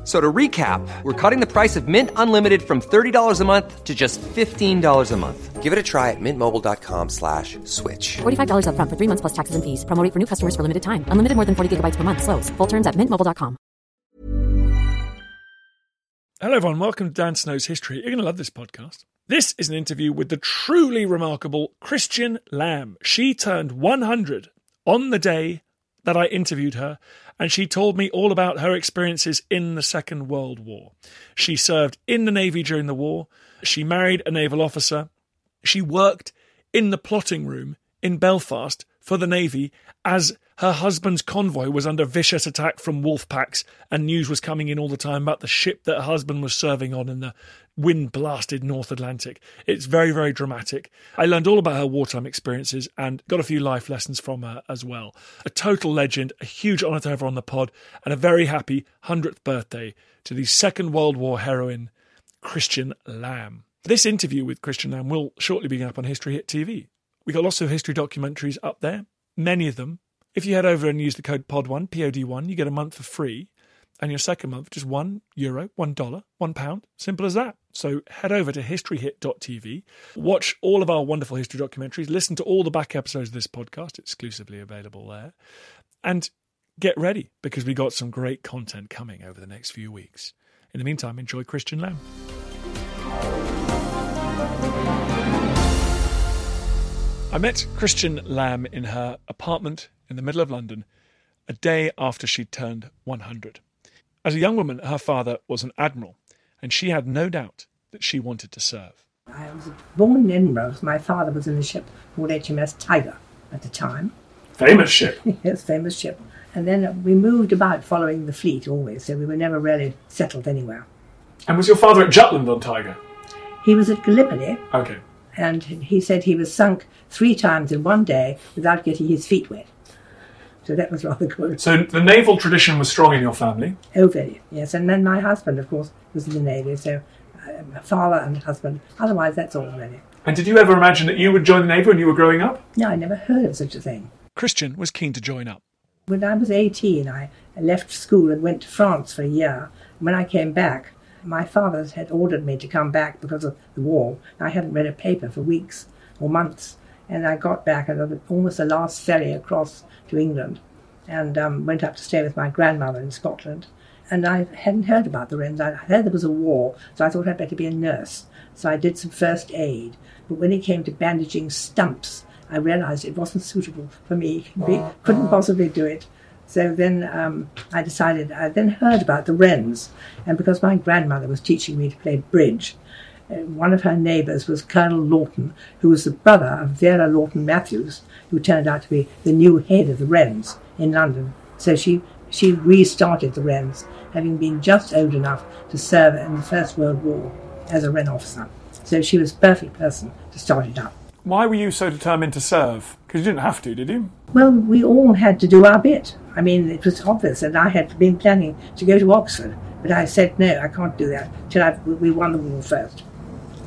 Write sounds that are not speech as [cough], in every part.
F- So to recap, we're cutting the price of Mint Unlimited from $30 a month to just $15 a month. Give it a try at mintmobile.com slash switch. $45 upfront for three months plus taxes and fees. Promo for new customers for limited time. Unlimited more than 40 gigabytes per month. Slows. Full terms at mintmobile.com. Hello, everyone. Welcome to Dan Snow's History. You're going to love this podcast. This is an interview with the truly remarkable Christian Lamb. She turned 100 on the day that I interviewed her, and she told me all about her experiences in the Second World War. She served in the Navy during the war. She married a naval officer. She worked in the plotting room in Belfast for the Navy as her husband's convoy was under vicious attack from wolf packs, and news was coming in all the time about the ship that her husband was serving on in the wind blasted North Atlantic. It's very, very dramatic. I learned all about her wartime experiences and got a few life lessons from her as well. A total legend, a huge honour to have her on the pod, and a very happy 100th birthday to the Second World War heroine, Christian Lamb. This interview with Christian Lamb will shortly be up on History Hit TV. We got lots of history documentaries up there, many of them. If you head over and use the code POD1, POD1, you get a month for free. And your second month, just one euro, one dollar, one pound. Simple as that. So head over to historyhit.tv, watch all of our wonderful history documentaries, listen to all the back episodes of this podcast, exclusively available there, and get ready because we got some great content coming over the next few weeks. In the meantime, enjoy Christian Lamb. I met Christian Lamb in her apartment in the middle of London a day after she'd turned 100. As a young woman, her father was an admiral, and she had no doubt that she wanted to serve. I was born in Edinburgh. My father was in a ship called HMS Tiger at the time. Famous ship. [laughs] yes, famous ship. And then we moved about following the fleet always, so we were never really settled anywhere. And was your father at Jutland on Tiger? He was at Gallipoli, Okay. and he said he was sunk three times in one day without getting his feet wet. So that was rather good. So the naval tradition was strong in your family. Oh, very, yes. And then my husband, of course, was in the Navy, so uh, father and husband. Otherwise, that's all really. And did you ever imagine that you would join the Navy when you were growing up? No, I never heard of such a thing. Christian was keen to join up. When I was 18, I left school and went to France for a year. When I came back, my father had ordered me to come back because of the war. I hadn't read a paper for weeks or months. And I got back at almost the last ferry across to England and um, went up to stay with my grandmother in Scotland. And I hadn't heard about the Wrens. I heard there was a war, so I thought I'd better be a nurse. So I did some first aid. But when it came to bandaging stumps, I realized it wasn't suitable for me. Be- couldn't possibly do it. So then um, I decided, I then heard about the Wrens. And because my grandmother was teaching me to play bridge, Uh, one of her neighbours was Colonel Laughton, who was the brother of Vera Laughton Mathews, who turned out to be the new head of the Wrens in London. So she, she restarted the Wrens, having been just old enough to serve in the First World War as a Wren officer. So she was a perfect person to start it up. Why were you so determined to serve? Because you didn't have to, did you? Well, we all had to do our bit. I mean, it was obvious, and I had been planning to go to Oxford, but I said no, I can't do that till I, we won the war first.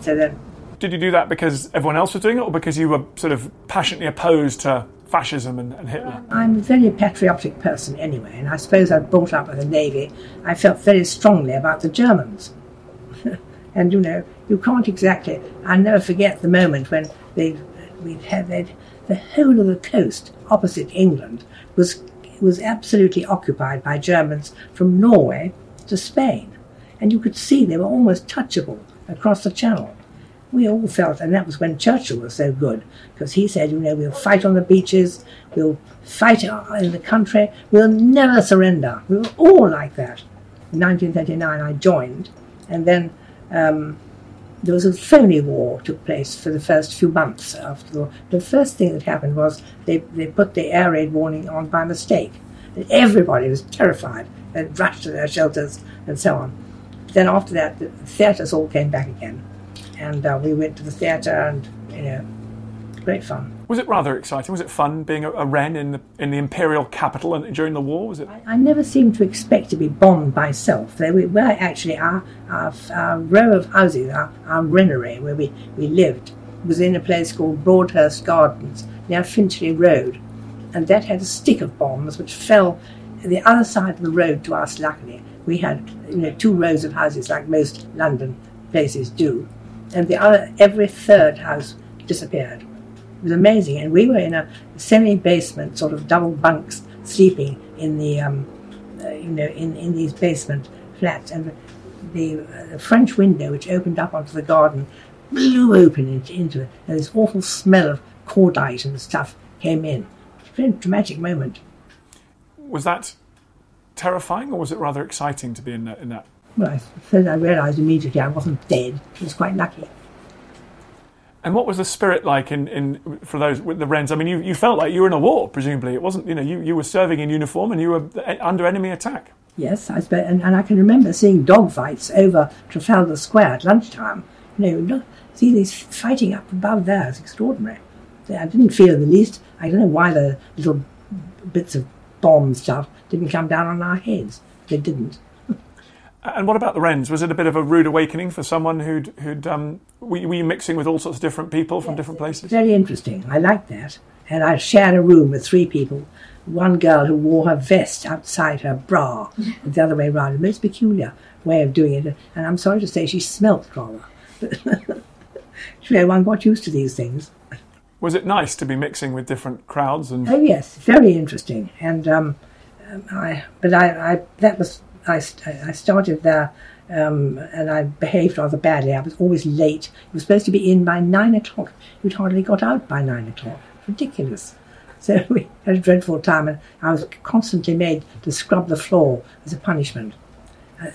So then, Did you do that because everyone else was doing it, or because you were sort of passionately opposed to fascism and, and Hitler? Uh, I'm a very patriotic person anyway, and I suppose I was brought up in the Navy. I felt very strongly about the Germans. [laughs] and you know, you can't exactly. I'll never forget the moment when they we'd had they'd, the whole of the coast opposite England was was absolutely occupied by Germans from Norway to Spain, and you could see they were almost touchable across the Channel. we all felt, and that was when Churchill was so good, because he said, you know, we'll fight on the beaches, we'll fight in the country, we'll never surrender. We were all like that. In 1939, I joined, and then um, there was a phony war took place for the first few months after the war. The first thing that happened was they, they put the air raid warning on by mistake. And everybody was terrified and rushed to their shelters and so on. Then after that, the theatres all came back again. And uh, we went to the theatre and, you know, great fun. Was it rather exciting? Was it fun being a, a wren in the in the imperial capital and during the war? Was it? I, I never seemed to expect to be bombed myself. They were, were actually our, our, our row of houses, our, our wrenery where we, we lived, was in a place called Broadhurst Gardens near Finchley Road, and that had a stick of bombs which fell the other side of the road to us. Luckily, we had you know two rows of houses like most London places do, and the other every third house disappeared. It was amazing, and we were in a semi-basement, sort of double bunks, sleeping in the, um, uh, you know, in, in these basement flats, and the, uh, the, French window, which opened up onto the garden, blew open into, into it, and this awful smell of cordite and stuff came in. Very dramatic moment. Was that terrifying, or was it rather exciting to be in that? In that? Well, I, I realised immediately I wasn't dead. I was quite lucky. And what was the spirit like in, in for those with the Wrens? I mean, you, you felt like you were in a war, presumably. It wasn't, you know, you, you were serving in uniform and you were uh, under enemy attack. Yes, I spent, and, and I can remember seeing dogfights over Trafalgar Square at lunchtime. You know, see these fighting up above there. It's extraordinary. I didn't feel the least. I don't know why the little bits of bomb stuff didn't come down on our heads. They didn't. And what about the Wrens? Was it a bit of a rude awakening for someone who'd, who'd um, were, were you mixing with all sorts of different people from yes, different places? Very interesting. I like that. And I shared a room with three people. One girl who wore her vest outside her bra, [laughs] the other way around. A most peculiar way of doing it. And I'm sorry to say she smelt rather. [laughs] you one got used to these things. Was it nice to be mixing with different crowds? And oh yes, very interesting. And um I, but I, I that was I, I started there um, and I behaved rather badly. I was always late. It was supposed to be in by nine o'clock. You'd hardly got out by nine o'clock. Ridiculous. So [laughs] we had a dreadful time, and I was constantly made to scrub the floor as a punishment.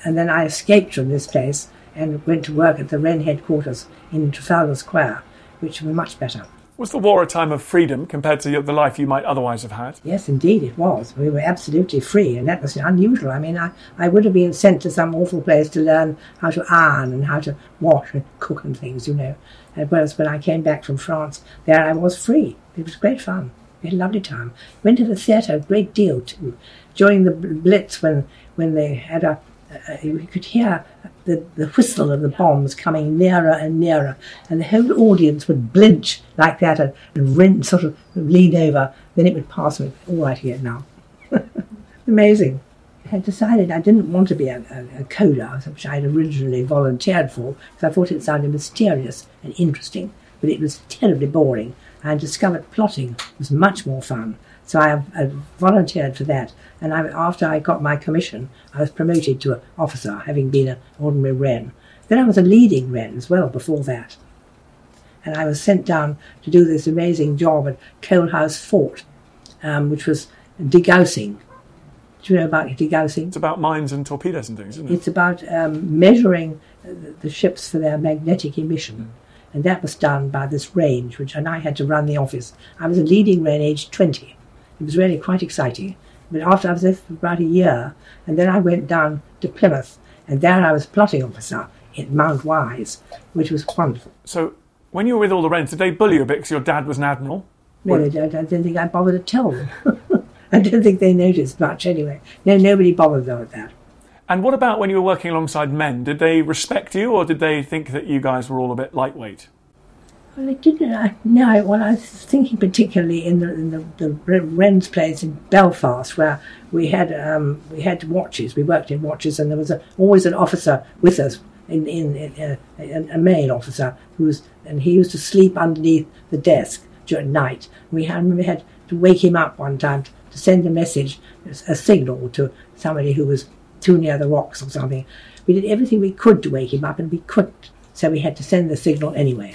And then I escaped from this place and went to work at the Wren headquarters in Trafalgar Square, which were much better. Was the war a time of freedom compared to the life you might otherwise have had? Yes, indeed it was. We were absolutely free, and that was unusual. I mean, I, I would have been sent to some awful place to learn how to iron and how to wash and cook and things, you know. Uh, Whereas when I came back from France, there I was free. It was great fun. We had a lovely time. Went to the theatre a great deal too. During the Blitz, when when they had a, uh, you could hear the, the whistle of the bombs coming nearer and nearer, and the whole audience would blinch like that and, and sort of lean over. Then it would pass me. All right here now. [laughs] Amazing. I decided I didn't want to be a, a, a coder, which I had originally volunteered for, because I thought it sounded mysterious and interesting, but it was terribly boring. I discovered plotting was much more fun. So I, I volunteered for that. And I, after I got my commission, I was promoted to an officer, having been an ordinary Wren. Then I was a leading Wren as well before that. And I was sent down to do this amazing job at Coalhouse Fort, um, which was degaussing. Do you know about degaussing? It's about mines and torpedoes and things, isn't it? It's about um, measuring the ships for their magnetic emission. Mm. And that was done by this range, which and I had to run the office. I was a leading Wren aged 20. It was really quite exciting. But after I was there for about a year, and then I went down to Plymouth, and there I was plotting officer at Mount Wise, which was wonderful. So, when you were with all the Wrens, did they bully you a bit because your dad was an admiral? No, I, I didn't think I bothered to tell them. I don't think they noticed much anyway. No, nobody bothered them with that. And what about when you were working alongside men? Did they respect you, or did they think that you guys were all a bit lightweight? Well, I didn't. I, no, well, I was thinking particularly in the, in the, the Wren's place in Belfast, where we had um, we had watches. We worked in watches, and there was a, always an officer with us, in, in, in a, a, male officer who was, and he used to sleep underneath the desk during night. We had we had to wake him up one time to, to send a message, a signal to somebody who was too near the rocks or something. We did everything we could to wake him up, and we couldn't. so we had to send the signal anyway.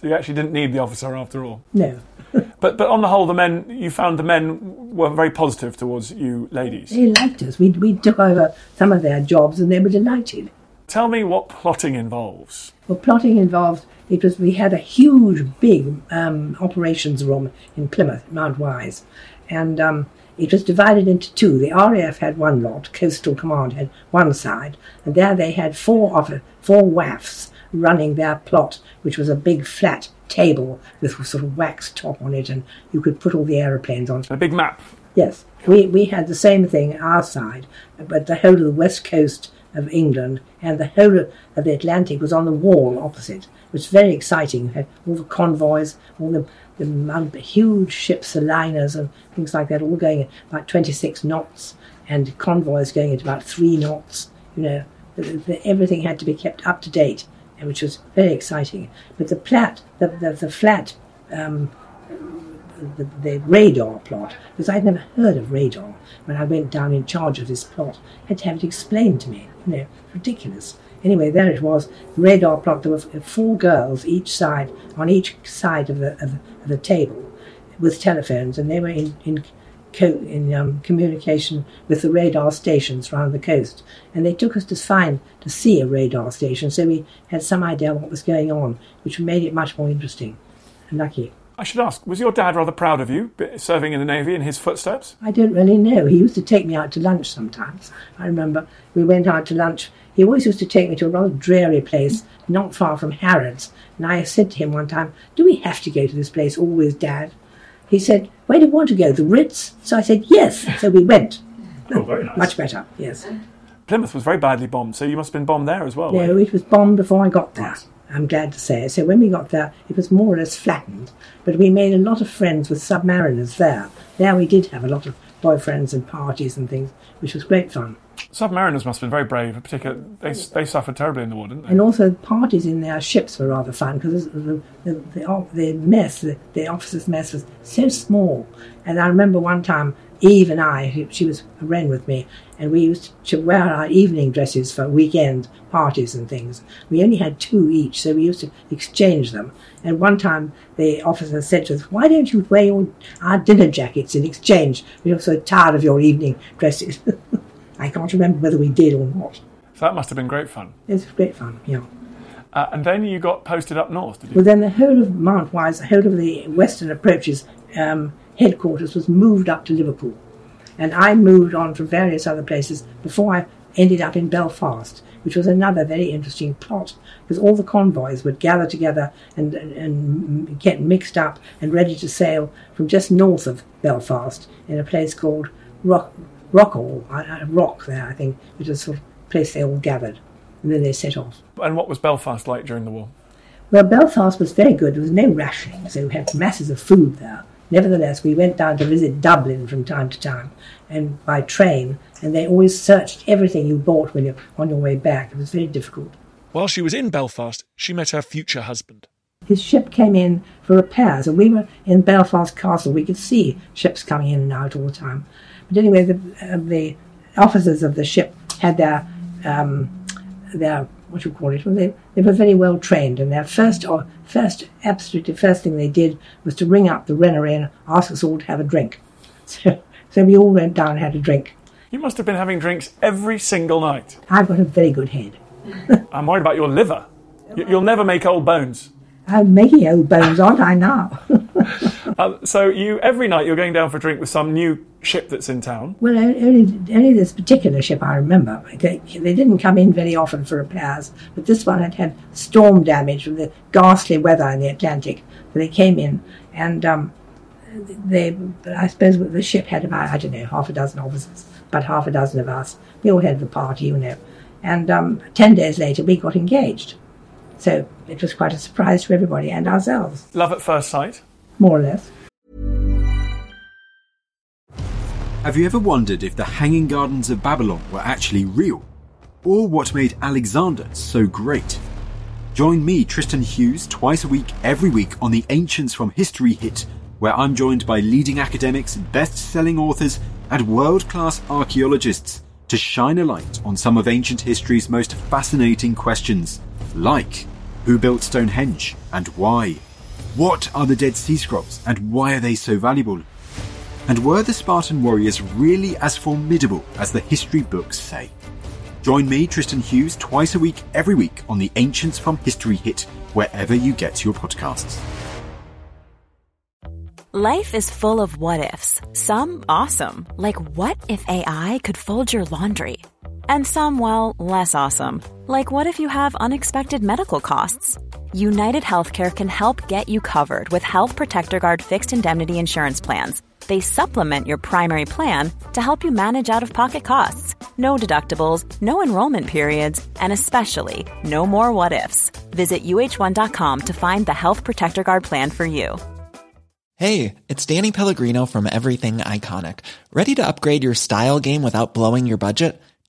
So you actually didn't need the officer after all. No, [laughs] But but on the whole, the men you found the men were very positive towards you ladies. they liked us. We we took over some of their jobs, and they were delighted. Tell me what plotting involves. Well, plotting involves It was we had a huge, big um, operations room in Plymouth, Mount Wise, and um, it was divided into two. The RAF had one lot, Coastal Command had one side, and there they had four of four WAAFs running their plot, which was a big flat table with a sort of wax top on it, and you could put all the aeroplanes on. A big map. Yes, we, we had the same thing our side, but the whole of the west coast of England and the whole of the Atlantic was on the wall opposite. It was very exciting. We had all the convoys, all the, the huge ships, the liners and things like that, all going at about 26 knots, and convoys going at about 3 knots. You know, the, the, everything had to be kept up to date, which was very exciting. But the plat, the, the, the flat um, the, the radar plot because I'd never heard of radar when I went down in charge of this plot. had to have it explained to me. You know, ridiculous. Anyway, there it was. The radar plot. There were four girls each side on each side of the of, of the table with telephones, and they were in in. Co- in um, communication with the radar stations around the coast, and they took us to find to see a radar station, so we had some idea what was going on, which made it much more interesting. And lucky. I should ask, was your dad rather proud of you serving in the Navy in his footsteps? I don't really know. He used to take me out to lunch sometimes. I remember we went out to lunch. He always used to take me to a rather dreary place not far from Harrods. And I said to him one time, Do we have to go to this place always, Dad? He said, Where do you want to go? The Ritz? So I said, Yes. So we went. [laughs] Oh, very nice. Much better, yes. Plymouth was very badly bombed, so you must have been bombed there as well. No, it was bombed before I got there. I'm glad to say. So when we got there, it was more or less flattened. But we made a lot of friends with submariners there. There we did have a lot of boyfriends and parties and things, which was great fun. Submariners must have been very brave. In particular, they they suffered terribly in the war, didn't they? And also parties in their ships were rather fun because the, the, the, the mess, the, the officers' mess was so small. And I remember one time Eve and I, she was a wren with me, and we used to wear our evening dresses for weekend parties and things. We only had two each, so we used to exchange them. And one time the officer said to us, Why don't you wear your, our dinner jackets in exchange? We're so tired of your evening dresses. [laughs] I can't remember whether we did or not. So that must have been great fun. It was great fun, yeah. Uh, and then you got posted up north, did you? Well, then the whole of Mount Wise, the whole of the western approaches um, headquarters was moved up to Liverpool. And I moved on from various other places before I ended up in Belfast, which was another very interesting plot because all the convoys would gather together and, and, and get mixed up and ready to sail from just north of Belfast in a place called Rock, Rockall, uh, Rock there, I think, which was sort of place they all gathered. And then they set off. And what was Belfast like during the war? Well, Belfast was very good. There was no rationing, so we had masses of food there. Nevertheless, we went down to visit Dublin from time to time, and by train, and they always searched everything you bought when you're on your way back. It was very difficult. While she was in Belfast, she met her future husband. His ship came in for repairs, and we were in Belfast Castle. We could see ships coming in and out all the time. But anyway, the, uh, the officers of the ship had their um, their what you call it? Well, they, they were very well trained, and their first or first absolutely first thing they did was to ring up the Rennery and ask us all to have a drink. [laughs] So, so we all went down and had a drink. You must have been having drinks every single night. I've got a very good head. [laughs] I'm worried about your liver. You- You'll never make old bones. I'm making old bones, aren't I now? Uh, [laughs] so you every night you're going down for a drink with some new ship that's in town. well, only, only this particular ship I remember. They, they didn't come in very often for repairs, but this one had had storm damage from the ghastly weather in the Atlantic. So they came in, and um, they, I suppose the ship had about, I don't know, half a dozen officers, but half a dozen of us. We all had the party, you know. And um, ten days later, we got engaged. So it was quite a surprise to everybody and ourselves, Love at first sight. more or less. Have you ever wondered if the Hanging Gardens of Babylon were actually real? Or what made Alexander so great? Join me, Tristan Hughes, twice a week, every week on the Ancients from History Hit, where I'm joined by leading academics, best selling authors, and world class archaeologists to shine a light on some of ancient history's most fascinating questions. Like, who built Stonehenge and why? What are the Dead Sea Scrolls and why are they so valuable? And were the Spartan warriors really as formidable as the history books say? Join me, Tristan Hughes, twice a week, every week on the Ancients from History hit, wherever you get your podcasts. Life is full of what ifs. Some awesome, like what if AI could fold your laundry? And some, well, less awesome, like what if you have unexpected medical costs? United Healthcare can help get you covered with Health Protector Guard fixed indemnity insurance plans. They supplement your primary plan to help you manage out of pocket costs. No deductibles, no enrollment periods, and especially no more what ifs. Visit uh1.com to find the Health Protector Guard plan for you. Hey, it's Danny Pellegrino from Everything Iconic. Ready to upgrade your style game without blowing your budget?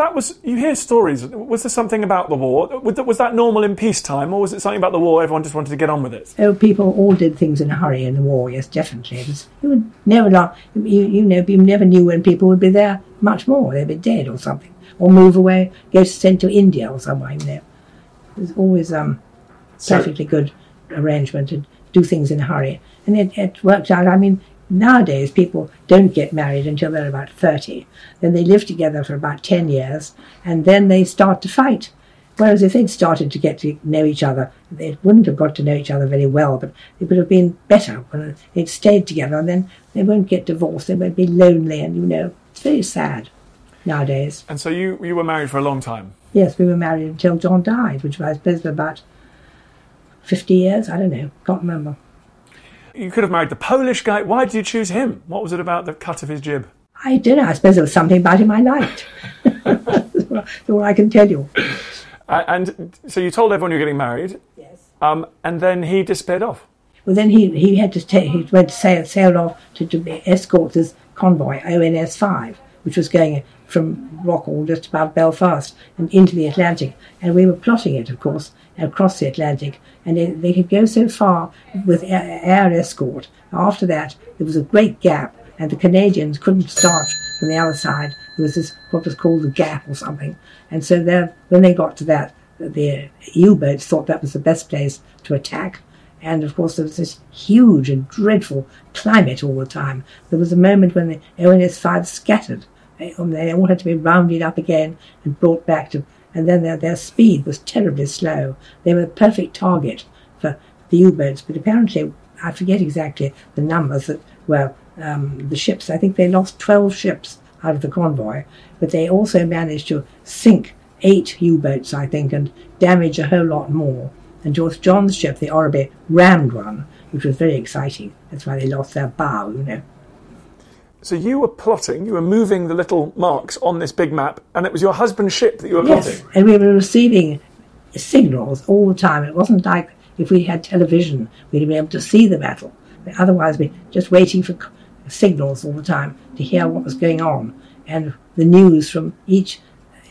that was you hear stories. Was there something about the war? Was that normal in peacetime, or was it something about the war? Everyone just wanted to get on with it. Oh, people all did things in a hurry in the war. Yes, definitely. It was. You would never long. You you know you never knew when people would be there much more. They'd be dead or something, or move away, go sent to India or somewhere. You know, it was always um perfectly so, good arrangement to do things in a hurry, and it, it worked out. I mean, Nowadays, people don't get married until they're about 30. Then they live together for about 10 years, and then they start to fight. Whereas if they'd started to get to know each other, they wouldn't have got to know each other very well, but it would have been better when they'd stayed together, and then they won't get divorced, they won't be lonely, and you know, it's very sad nowadays. And so you, you were married for a long time? Yes, we were married until John died, which was, I suppose, about 50 years, I don't know, can't remember. You could have married the Polish guy. Why did you choose him? What was it about the cut of his jib? I don't know. I suppose there was something about him I liked. [laughs] That's all I can tell you. Uh, and so you told everyone you were getting married. Yes. Um, and then he disappeared off. Well, then he, he had to take, he went to sail, sailed off to, to escort this convoy, ONS 5, which was going from Rockall just about Belfast and into the Atlantic. And we were plotting it, of course, across the Atlantic. And they, they could go so far with air, air escort. After that, there was a great gap, and the Canadians couldn't start from the other side. There was this, what was called the gap or something. And so when they got to that, the U-boats thought that was the best place to attack. And of course, there was this huge and dreadful climate all the time. There was a moment when the ONS 5 scattered um, they all had to be rounded up again and brought back to, and then their, their speed was terribly slow. They were the perfect target for the U-boats, but apparently, I forget exactly the numbers that were um, the ships. I think they lost 12 ships out of the convoy, but they also managed to sink eight U-boats, I think, and damage a whole lot more. And George John's ship, the Oribi, rammed one, which was very exciting. That's why they lost their bow, you know. So you were plotting, you were moving the little marks on this big map, and it was your husband's ship that you were yes, plotting. and we were receiving signals all the time. It wasn't like if we had television, we'd be able to see the battle. But otherwise, we just waiting for signals all the time to hear what was going on and the news from each.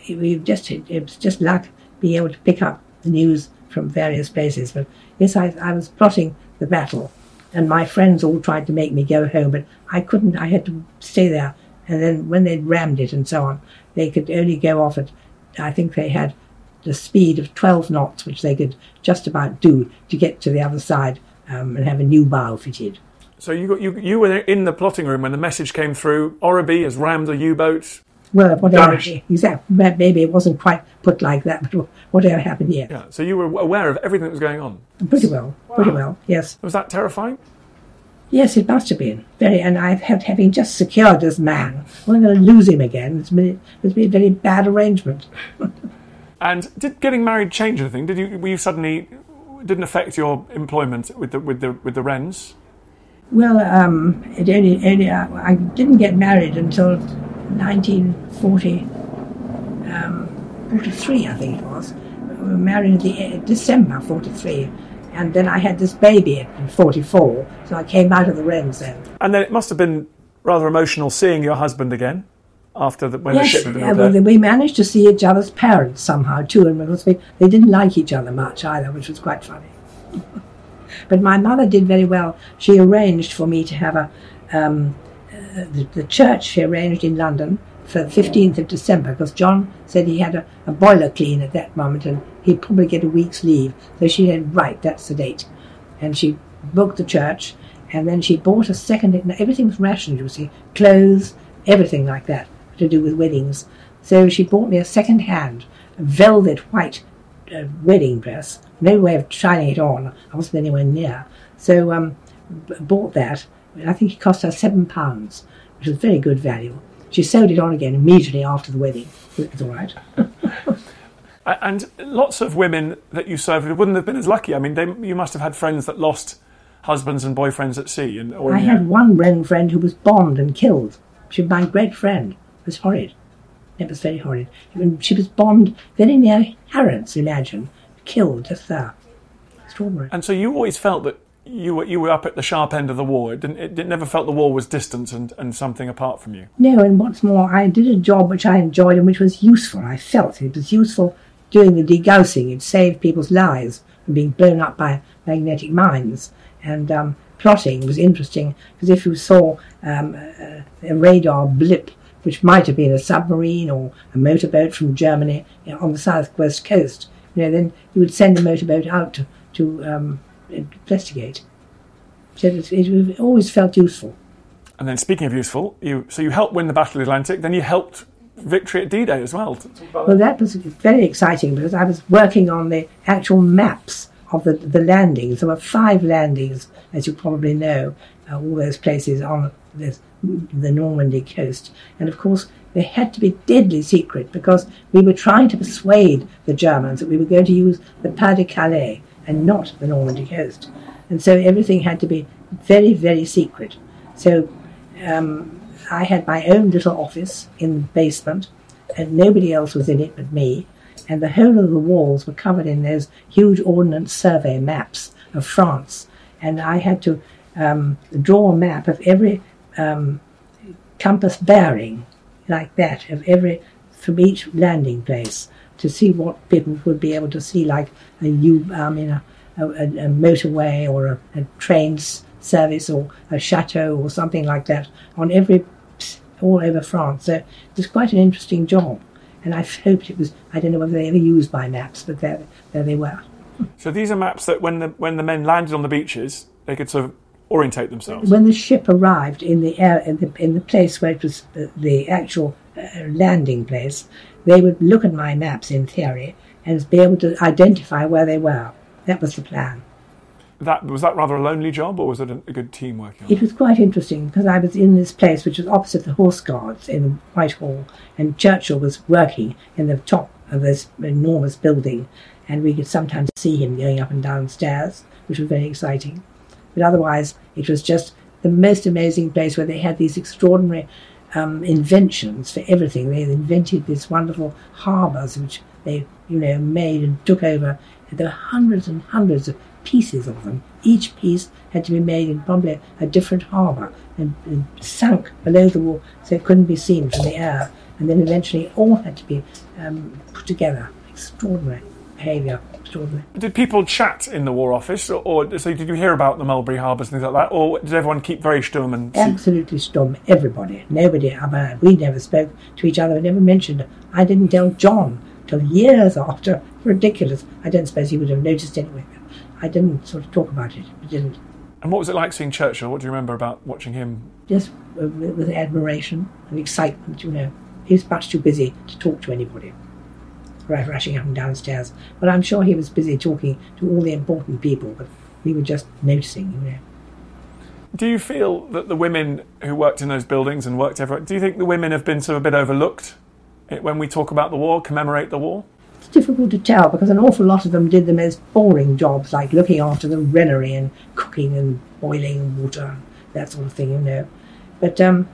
We just it was just luck being able to pick up the news from various places. But yes, I, I was plotting the battle and my friends all tried to make me go home, but I couldn't. I had to stay there. And then when they'd rammed it and so on, they could only go off at, I think they had the speed of 12 knots, which they could just about do to get to the other side um, and have a new bow fitted. So you, got, you you were in the plotting room when the message came through. Oribi has rammed a U-boat. Well, whatever. Exactly. Maybe it wasn't quite put like that, but [laughs] whatever happened, yeah. Yeah. So you were aware of everything that was going on. Pretty well. Wow. Pretty well. Yes. Was that terrifying? Yes, it must have been very. And I've had having just secured this man. Well, I'm going to lose him again. It's been it's been a very bad arrangement. [laughs] and did getting married change anything? Did you were you suddenly didn't affect your employment with the with the with the Wrens? Well, um, it only only uh, I didn't get married until 1940, um, 43, I think it was. we were married in the uh, December 43. And then I had this baby in 44, so I came out of the realms then. And then it must have been rather emotional seeing your husband again after the, when the yes, ship had been yeah, well, we managed to see each other's parents somehow too, and it was, they didn't like each other much either, which was quite funny. [laughs] but my mother did very well. She arranged for me to have a um, the, the church. She arranged in London for the fifteenth of December because John said he had a, a boiler clean at that moment, and he'd probably get a week's leave. So she said, "Right, that's the date," and she booked the church. And then she bought a second. Everything was rationed, you see, clothes, everything like that to do with weddings. So she bought me a second-hand velvet white uh, wedding dress. No way of trying it on. I wasn't anywhere near. So um, b- bought that. I think it cost her seven pounds, which was very good value. She sewed it on again immediately after the wedding. It was all right. [laughs] And lots of women that you served with wouldn't have been as lucky. I mean, they, you must have had friends that lost husbands and boyfriends at sea. And, or I had one friend who was bombed and killed. She was my great friend. It was horrid. It was very horrid. She was bombed very near Harrods, imagine. Killed just there. Extraordinary. And so you always felt that you were you were up at the sharp end of the war. It didn't. It, it never felt the war was distant and, and something apart from you. No, and what's more, I did a job which I enjoyed and which was useful. I felt it was useful doing the degaussing. It saved people's lives from being blown up by magnetic mines. And um, plotting was interesting because if you saw um, a, a radar blip, which might have been a submarine or a motorboat from Germany you know, on the southwest coast, you know, then you would send a motorboat out to, to um, investigate. So it, it always felt useful. And then, speaking of useful, you so you helped win the Battle of the Atlantic. Then you helped victory at D-Day as well. Well, that was very exciting because I was working on the actual maps of the, the landings. There were five landings, as you probably know, uh, all those places on this, the Normandy coast. And of course, they had to be deadly secret because we were trying to persuade the Germans that we were going to use the Pas de Calais and not the Normandy coast. And so everything had to be very, very secret. So um, I had my own little office in the basement, and nobody else was in it but me. And the whole of the walls were covered in those huge ordnance survey maps of France. And I had to um, draw a map of every um, compass bearing, like that, of every from each landing place to see what people would be able to see, like a U, I mean, a, a, a motorway or a, a train service or a chateau or something like that on every all over France. So it was quite an interesting job, and I hoped it was. I don't know whether they ever used my maps, but there, there they were. So these are maps that when the when the men landed on the beaches, they could sort of orientate themselves. When the ship arrived in the air in the in the place where it was uh, the actual uh, landing place, they would look at my maps in theory and be able to identify where they were. That was the plan. That was that rather a lonely job, or was it a, a good team working? It was quite interesting because I was in this place which was opposite the Horse Guards in Whitehall, and Churchill was working in the top of this enormous building, and we could sometimes see him going up and down stairs, which was very exciting. But otherwise, it was just the most amazing place where they had these extraordinary um, inventions for everything. They invented these wonderful harbours which they, you know, made and took over. There were hundreds and hundreds of pieces of them. Each piece had to be made in probably a different harbour and, and sunk below the wall so it couldn't be seen from the air. And then eventually all had to be um, put together. Extraordinary behaviour. Extraordinary. Did people chat in the War Office, or, or so did you hear about the Mulberry Harbours and things like that, or did everyone keep very stum and? Absolutely stum. Everybody. Nobody. I we never spoke to each other. We never mentioned. I didn't tell John till years [laughs] after. Ridiculous. I don't suppose he would have noticed anyway. I didn't sort of talk about it. I didn't. And what was it like seeing Churchill? What do you remember about watching him? Just uh, with with admiration and excitement, you know. He was much too busy to talk to anybody. Rushing up and downstairs. But I'm sure he was busy talking to all the important people, but we were just noticing, you know. Do you feel that the women who worked in those buildings and worked everywhere, do you think the women have been sort of a bit overlooked when we talk about the war, commemorate the war? It's difficult to tell because an awful lot of them did the most boring jobs, like looking after the granary and cooking and boiling water, that sort of thing, you know. But um,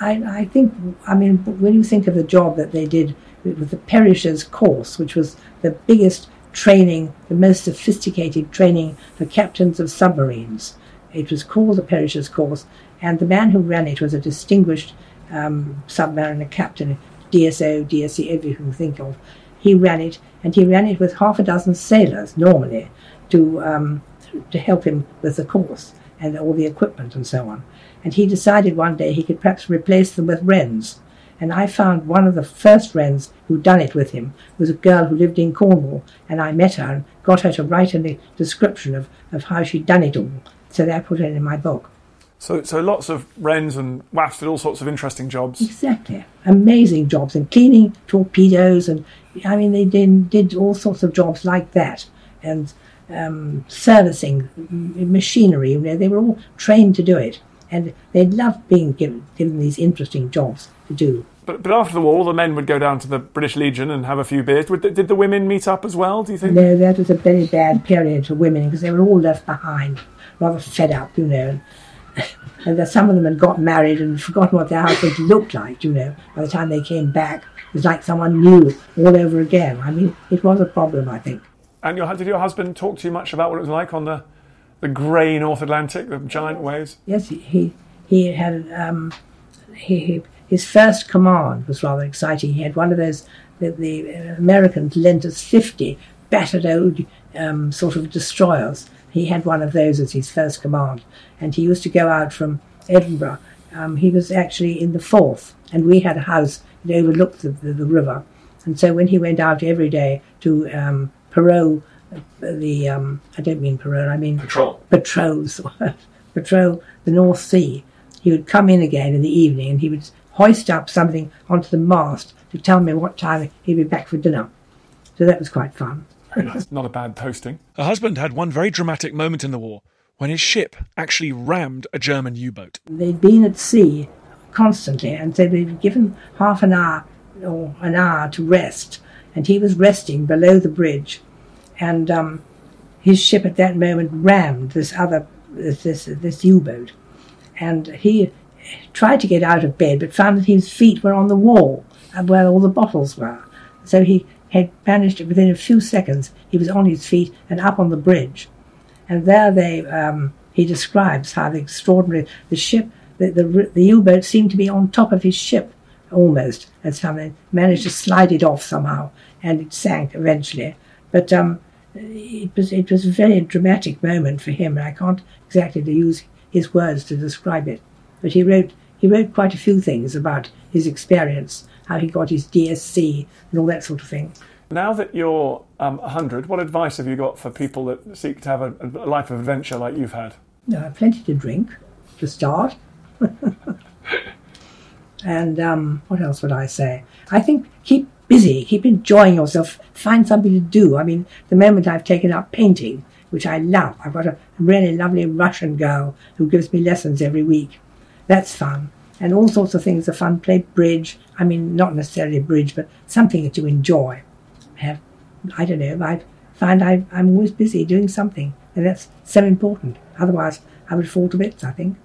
I, I think, I mean, when you think of the job that they did it was the Perisher's course, which was the biggest training, the most sophisticated training for captains of submarines. It was called the Perisher's course, and the man who ran it was a distinguished um, submariner captain, DSO, DSC, everything you can think of. He ran it, and he ran it with half a dozen sailors normally to um, to help him with the course and all the equipment and so on. And he decided one day he could perhaps replace them with wrens. And I found one of the first wrens who'd done it with him was a girl who lived in Cornwall, and I met her and got her to write a description of, of how she'd done it all. So I put it in my book. So, so lots of wrens and WAAFs did all sorts of interesting jobs. Exactly, amazing jobs and cleaning torpedoes, and I mean they did, did all sorts of jobs like that, and um, servicing machinery. You know, They were all trained to do it, and they loved being given, given these interesting jobs to do. But, but after the war, the men would go down to the British Legion and have a few beers. Did the women meet up as well, do you think? No, that was a very bad period for women because they were all left behind, rather fed up, you know. [laughs] And, and some of them had got married and forgotten what their husbands looked like, you know. By the time they came back, it was like someone new all over again. I mean, it was a problem, I think. And your, did your husband talk to you much about what it was like on the, the grey North Atlantic, the giant waves? Yes, he he had um, he, he, his first command was rather exciting. He had one of those the, the Americans lent us fifty battered old um, sort of destroyers. He had one of those as his first command, and he used to go out from Edinburgh. Um, he was actually in the Forth, and we had a house that overlooked the, the, the river. And so when he went out every day to um, patrol the um, I don't mean parole, I mean patrol patrols [laughs] patrol the North Sea. He would come in again in the evening and he would hoist up something onto the mast to tell me what time he'd be back for dinner. So that was quite fun. Not a bad posting. Her husband had one very dramatic moment in the war when his ship actually rammed a German U-boat. They'd been at sea constantly, and so they'd given half an hour or an hour to rest and he was resting below the bridge, and um, his ship at that moment rammed this other this this, this U-boat, and he tried to get out of bed, but found that his feet were on the wall where all the bottles were. So he had managed to, within a few seconds, he was on his feet and up on the bridge, and there they um, he describes how the extraordinary the ship the, the, the U-boat seemed to be on top of his ship almost, and someone managed to slide it off somehow, and it sank eventually. But um, it was it was a very dramatic moment for him, and I can't exactly use his words to describe it. But he wrote he wrote quite a few things about his experience, how he got his DSC, and all that sort of thing. Now that you're um, 100, what advice have you got for people that seek to have a, a life of adventure like you've had? Uh, plenty to drink, to start. [laughs] And um, what else would I say? I think keep busy, keep enjoying yourself, find something to do. I mean, the moment I've taken up painting, which I love, I've got a really lovely Russian girl who gives me lessons every week. That's fun. And all sorts of things are fun. Play bridge. I mean, not necessarily bridge, but something that you enjoy. Have, I don't know, I find I, I'm always busy doing something. And that's so important. Otherwise, I would fall to bits, I think.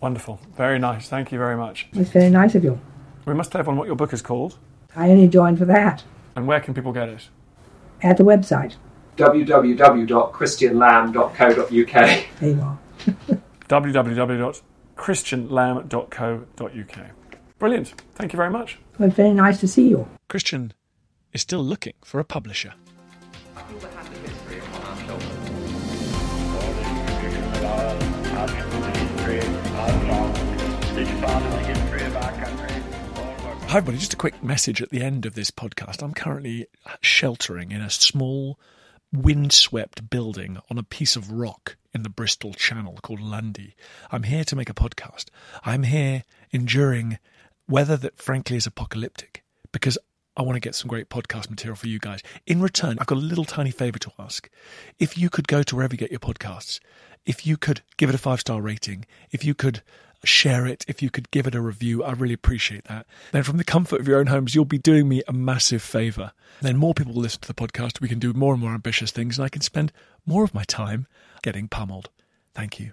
Wonderful. Very nice. Thank you very much. It's very nice of you. We must have on what your book is called. I only joined for that. And where can people get it? At the website. www.christianlamb.co.uk. There you are. [laughs] www.christianlamb.co.uk. Brilliant. Thank you very much. Well, very nice to see you. Christian is still looking for a publisher. Hi, everybody. Just a quick message at the end of this podcast. I'm currently sheltering in a small, windswept building on a piece of rock in the Bristol Channel called Lundy. I'm here to make a podcast. I'm here enduring weather that, frankly, is apocalyptic because I want to get some great podcast material for you guys. In return, I've got a little tiny favor to ask. If you could go to wherever you get your podcasts, if you could give it a five star rating, if you could share it, if you could give it a review, I really appreciate that. Then, from the comfort of your own homes, you'll be doing me a massive favor. Then, more people will listen to the podcast. We can do more and more ambitious things, and I can spend more of my time getting pummeled. Thank you.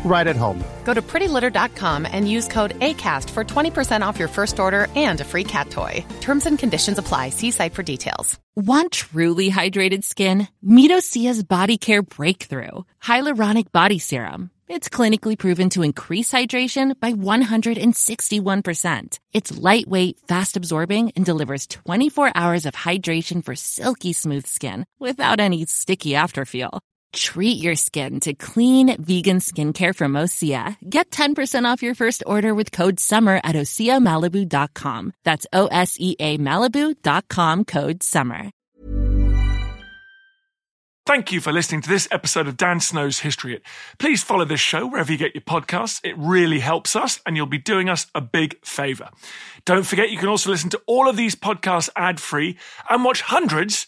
right at home. Go to prettylitter.com and use code ACAST for 20% off your first order and a free cat toy. Terms and conditions apply. See site for details. Want truly hydrated skin? Meet Osea's Body Care Breakthrough Hyaluronic Body Serum. It's clinically proven to increase hydration by 161%. It's lightweight, fast absorbing, and delivers 24 hours of hydration for silky smooth skin without any sticky afterfeel. Treat your skin to clean vegan skincare from Osea. Get 10% off your first order with code SUMMER at OseaMalibu.com. That's O S E A Malibu.com code SUMMER. Thank you for listening to this episode of Dan Snow's History Hit. Please follow this show wherever you get your podcasts. It really helps us, and you'll be doing us a big favor. Don't forget, you can also listen to all of these podcasts ad free and watch hundreds